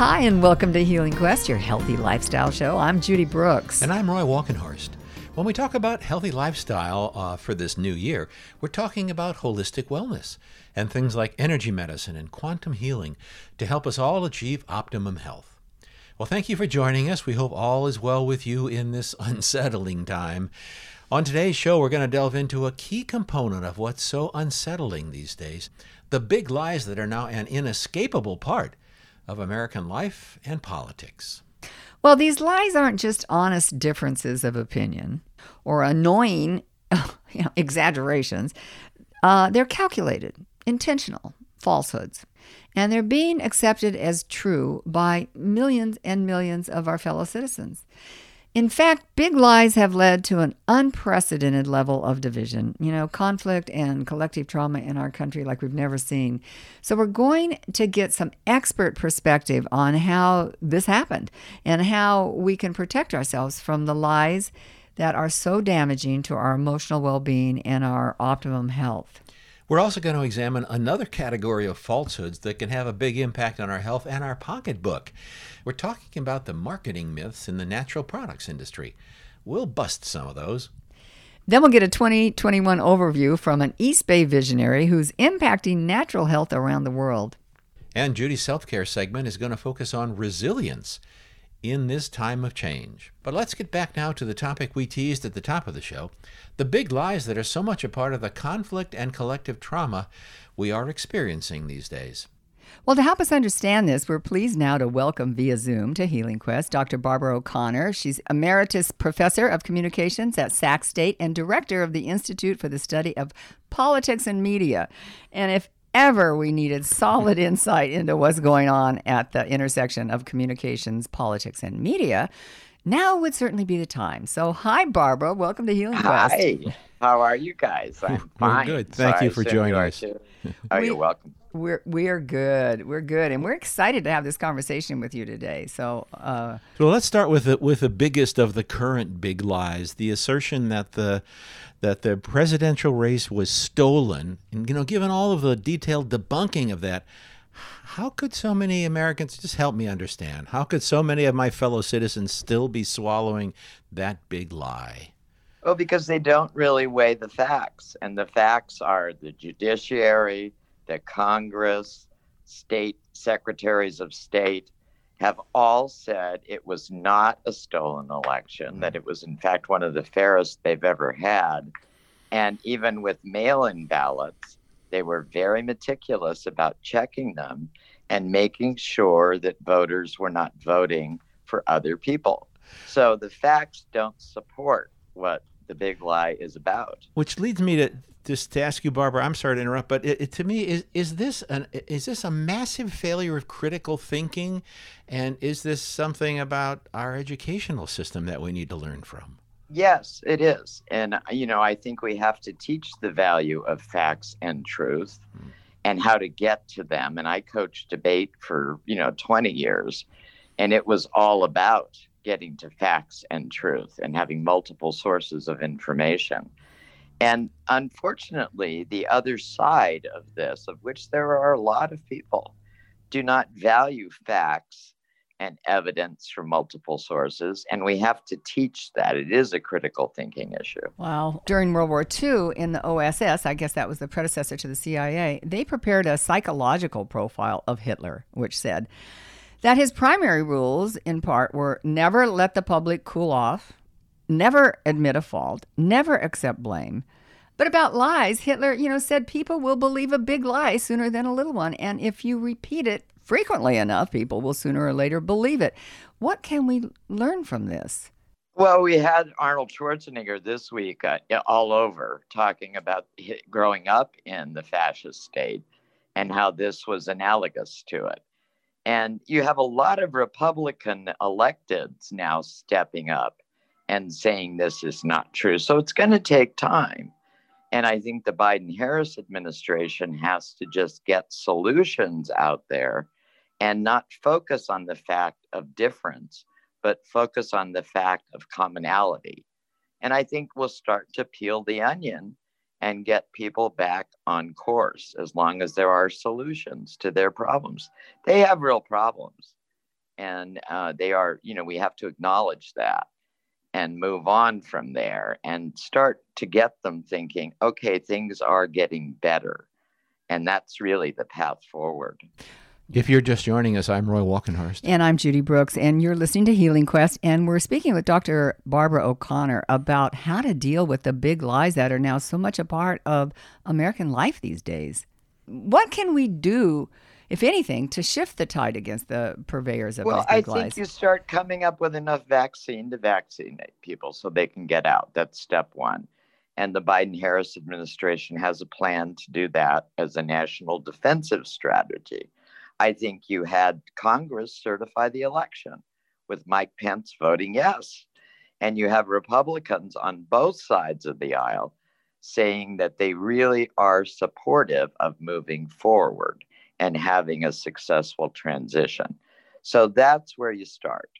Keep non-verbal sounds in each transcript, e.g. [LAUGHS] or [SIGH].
Hi, and welcome to Healing Quest, your healthy lifestyle show. I'm Judy Brooks. And I'm Roy Walkenhorst. When we talk about healthy lifestyle uh, for this new year, we're talking about holistic wellness and things like energy medicine and quantum healing to help us all achieve optimum health. Well, thank you for joining us. We hope all is well with you in this [LAUGHS] unsettling time. On today's show, we're going to delve into a key component of what's so unsettling these days the big lies that are now an inescapable part of American life and politics. Well, these lies aren't just honest differences of opinion or annoying [LAUGHS] you know, exaggerations. Uh, they're calculated, intentional falsehoods, and they're being accepted as true by millions and millions of our fellow citizens. In fact, big lies have led to an unprecedented level of division, you know, conflict and collective trauma in our country like we've never seen. So, we're going to get some expert perspective on how this happened and how we can protect ourselves from the lies that are so damaging to our emotional well being and our optimum health. We're also going to examine another category of falsehoods that can have a big impact on our health and our pocketbook. We're talking about the marketing myths in the natural products industry. We'll bust some of those. Then we'll get a 2021 overview from an East Bay visionary who's impacting natural health around the world. And Judy's self care segment is going to focus on resilience in this time of change. But let's get back now to the topic we teased at the top of the show the big lies that are so much a part of the conflict and collective trauma we are experiencing these days. Well, to help us understand this, we're pleased now to welcome via Zoom to Healing Quest Dr. Barbara O'Connor. She's Emeritus Professor of Communications at Sac State and Director of the Institute for the Study of Politics and Media. And if ever we needed solid insight into what's going on at the intersection of communications, politics, and media, now would certainly be the time. So, hi, Barbara. Welcome to Healing Quest. Hi. How are you guys? [LAUGHS] I'm fine. We're good. Thank so you for joining you us. [LAUGHS] Oh, We- you're welcome. We're we are good. We're good, and we're excited to have this conversation with you today. So, uh, So let's start with the, with the biggest of the current big lies: the assertion that the that the presidential race was stolen. And you know, given all of the detailed debunking of that, how could so many Americans just help me understand? How could so many of my fellow citizens still be swallowing that big lie? Well, because they don't really weigh the facts, and the facts are the judiciary, the Congress, state secretaries of state have all said it was not a stolen election, that hmm. it was, in fact, one of the fairest they've ever had. And even with mail in ballots, they were very meticulous about checking them and making sure that voters were not voting for other people. So the facts don't support what the big lie is about. Which leads me to just to ask you, Barbara. I'm sorry to interrupt, but it, it, to me, is is this an is this a massive failure of critical thinking, and is this something about our educational system that we need to learn from? Yes, it is. And, uh, you know, I think we have to teach the value of facts and truth mm. and how to get to them. And I coached debate for, you know, 20 years, and it was all about getting to facts and truth and having multiple sources of information. And unfortunately, the other side of this, of which there are a lot of people, do not value facts and evidence from multiple sources. And we have to teach that. It is a critical thinking issue. Wow. During World War II in the OSS, I guess that was the predecessor to the CIA, they prepared a psychological profile of Hitler, which said that his primary rules, in part, were never let the public cool off, never admit a fault, never accept blame. But about lies, Hitler, you know, said people will believe a big lie sooner than a little one. And if you repeat it frequently enough, people will sooner or later believe it. What can we learn from this? Well, we had Arnold Schwarzenegger this week uh, all over talking about growing up in the fascist state and how this was analogous to it. And you have a lot of Republican electeds now stepping up and saying this is not true. So it's going to take time. And I think the Biden Harris administration has to just get solutions out there and not focus on the fact of difference, but focus on the fact of commonality. And I think we'll start to peel the onion and get people back on course as long as there are solutions to their problems. They have real problems. and uh, they are, you know, we have to acknowledge that and move on from there and start to get them thinking, okay, things are getting better. And that's really the path forward. If you're just joining us, I'm Roy Walkenhorst. And I'm Judy Brooks, and you're listening to Healing Quest. And we're speaking with Dr. Barbara O'Connor about how to deal with the big lies that are now so much a part of American life these days. What can we do, if anything, to shift the tide against the purveyors of well, these I think lies? you start coming up with enough vaccine to vaccinate people so they can get out. That's step one. And the Biden Harris administration has a plan to do that as a national defensive strategy. I think you had Congress certify the election with Mike Pence voting yes. And you have Republicans on both sides of the aisle saying that they really are supportive of moving forward and having a successful transition. So that's where you start.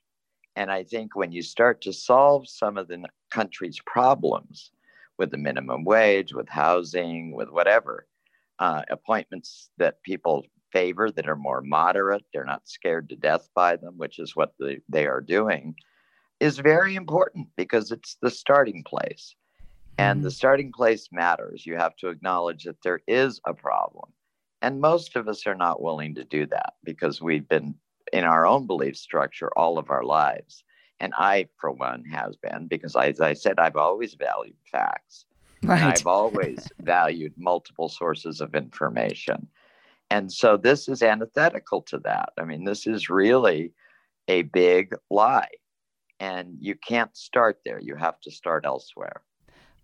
And I think when you start to solve some of the country's problems with the minimum wage, with housing, with whatever, uh, appointments that people favor that are more moderate, they're not scared to death by them, which is what the, they are doing, is very important because it's the starting place. And the mm-hmm. starting place matters. You have to acknowledge that there is a problem. And most of us are not willing to do that because we've been in our own belief structure all of our lives. And I, for one, has been because, as I said, I've always valued facts. And right. I've always valued multiple sources of information. And so this is antithetical to that. I mean, this is really a big lie. And you can't start there. You have to start elsewhere.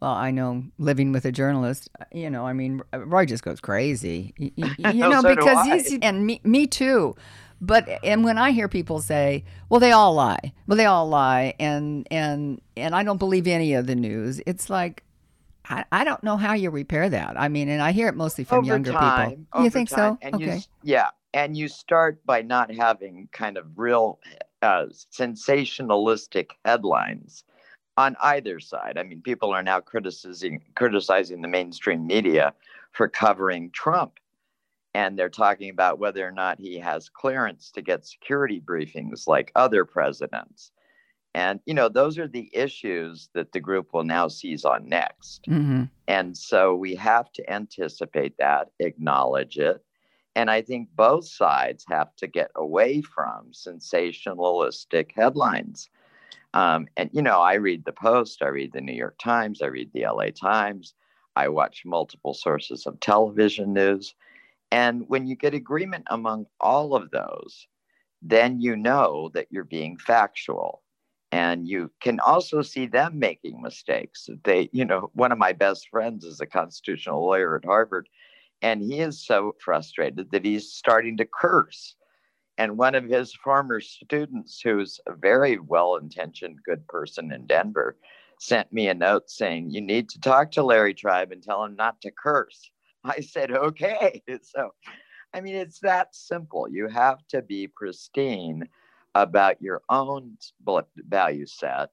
Well, I know living with a journalist, uh, you know, I mean, Roy just goes crazy. [LAUGHS] You, you know, know, so because he's, and me, me too. But and when I hear people say, "Well, they all lie," well, they all lie, and and and I don't believe any of the news. It's like, I, I don't know how you repair that. I mean, and I hear it mostly from over younger time, people. You think time, so? And okay. You, yeah. And you start by not having kind of real uh, sensationalistic headlines on either side. I mean, people are now criticizing criticizing the mainstream media for covering Trump. And they're talking about whether or not he has clearance to get security briefings like other presidents. And, you know, those are the issues that the group will now seize on next. hmm And so we have to anticipate that, acknowledge it. And I think both sides have to get away from sensationalistic headlines. Um, and, you know, I read the Post, I read the New York Times, I read the LA Times, I watch multiple sources of television news. And when you get agreement among all of those, then you know that you're being factual and you can also see them making mistakes. They you know one of my best friends is a constitutional lawyer at harvard and he is so frustrated that he's starting to curse. And one of his former students who's a very well-intentioned good person in denver sent me a note saying you need to talk to larry tribe and tell him not to curse. [LAUGHS] I said okay. [LAUGHS] So i mean it's that simple. You have to be pristine about your own value set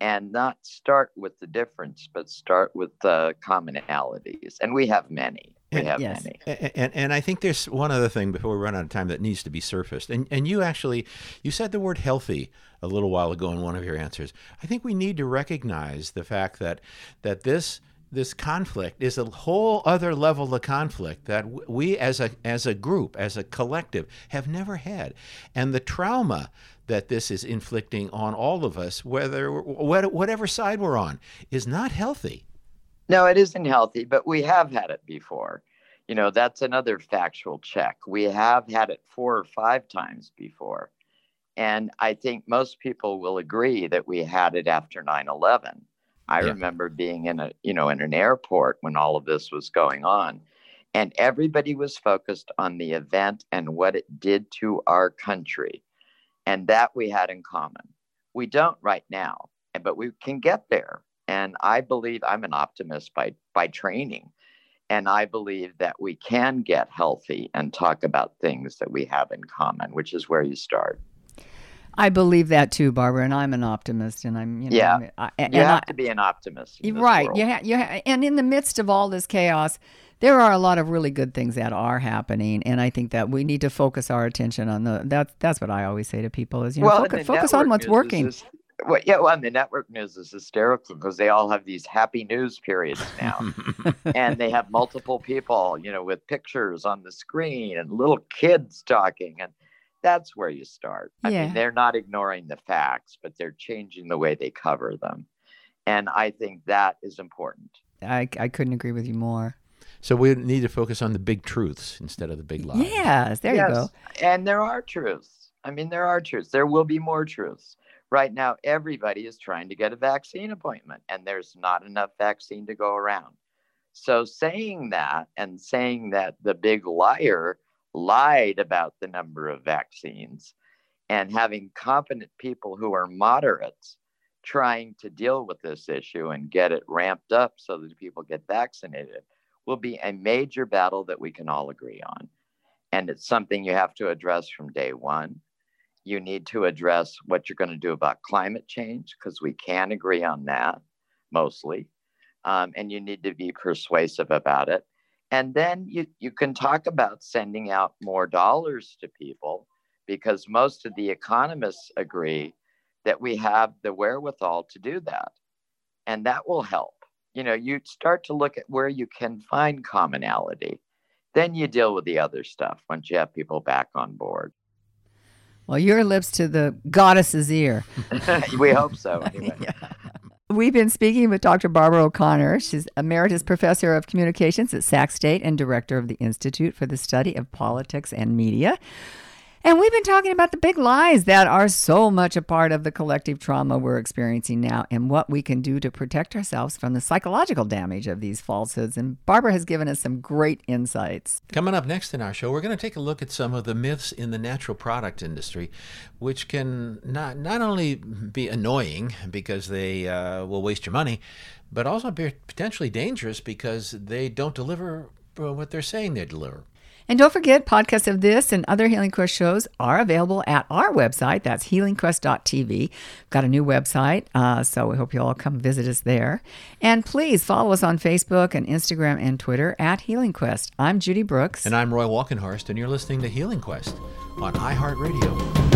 and not start with the difference, but start with the commonalities. And we have many. We And- have yes. many. And, and and I think there's one other thing before we run out of time that needs to be surfaced. And and you actually you said the word healthy a little while ago in one of your answers. I think we need to recognize the fact that that this this conflict is a whole other level of conflict that we as a as a group as a collective have never had and the trauma that this is inflicting on all of us whether whatever side we're on is not healthy No, it isn't healthy, but we have had it before. You know, that's another factual check. We have had it four or five times before. And I think most people will agree that we had it after 9 11. I Yeah. remember being in a, you know, in an airport when all of this was going on. And everybody was focused on the event and what it did to our country. And that we had in common. We don't right now, but we can get there. And I believe I'm an optimist by, by training. And I believe that we can get healthy and talk about things that we have in common, which is where you start. I believe that too, Barbara, and I'm an optimist, and I'm you know, Yeah. I, You have I- to be an optimist. right. world. You ha- you ha- and in the midst of all this chaos, there are a lot of really good things that are happening, and I think that we need to focus our attention on the. That's that's what I always say to people is you know Well, focus, focus on what's news is working. well, yeah, well, and the network news is hysterical because they all have these happy news periods now, [LAUGHS] and they have multiple people, you know, with pictures on the screen and little kids talking, and that's where you start. I Yeah. mean, they're not ignoring the facts, but they're changing the way they cover them, and I think that is important. I I couldn't agree with you more. So we need to focus on the big truths instead of the big lies. Yes, there you go. And there are truths. I mean, there are truths. There will be more truths. Right now, everybody is trying to get a vaccine appointment, and there's not enough vaccine to go around. So, saying that and saying that the big liar lied about the number of vaccines and having competent people who are moderates trying to deal with this issue and get it ramped up so that people get vaccinated will be a major battle that we can all agree on. And it's something you have to address from day one. You need to address what you're going to do about climate change because we can agree on that mostly. Um, and you need to be persuasive about it. And then you, you can talk about sending out more dollars to people because most of the economists agree that we have the wherewithal to do that. And that will help. You know, you start to look at where you can find commonality. Then you deal with the other stuff once you have people back on board. Well, your lips to the goddess's ear. [LAUGHS] we hope so, [LAUGHS] anyway. We've been speaking with Dr. Barbara O'Connor. She's Emeritus Professor of Communications at Sac State and Director of the Institute for the Study of Politics and Media. And we've been talking about the big lies that are so much a part of the collective trauma we're experiencing now and what we can do to protect ourselves from the psychological damage of these falsehoods. And Barbara has given us some great insights. Coming up next in our show, we're going to take a look at some of the myths in the natural product industry, which can not not only be annoying because they uh, will waste your money, but also be potentially dangerous because they don't deliver uh, what they're saying they deliver. And don't forget, podcasts of this and other Healing Quest shows are available at our website. That's healingquest.tv. Got a new website, uh, so we hope you all come visit us there. And please follow us on Facebook and Instagram and Twitter at Healing Quest. I'm Judy Brooks. And I'm Roy Walkenhorst, and you're listening to Healing Quest on iHeartRadio.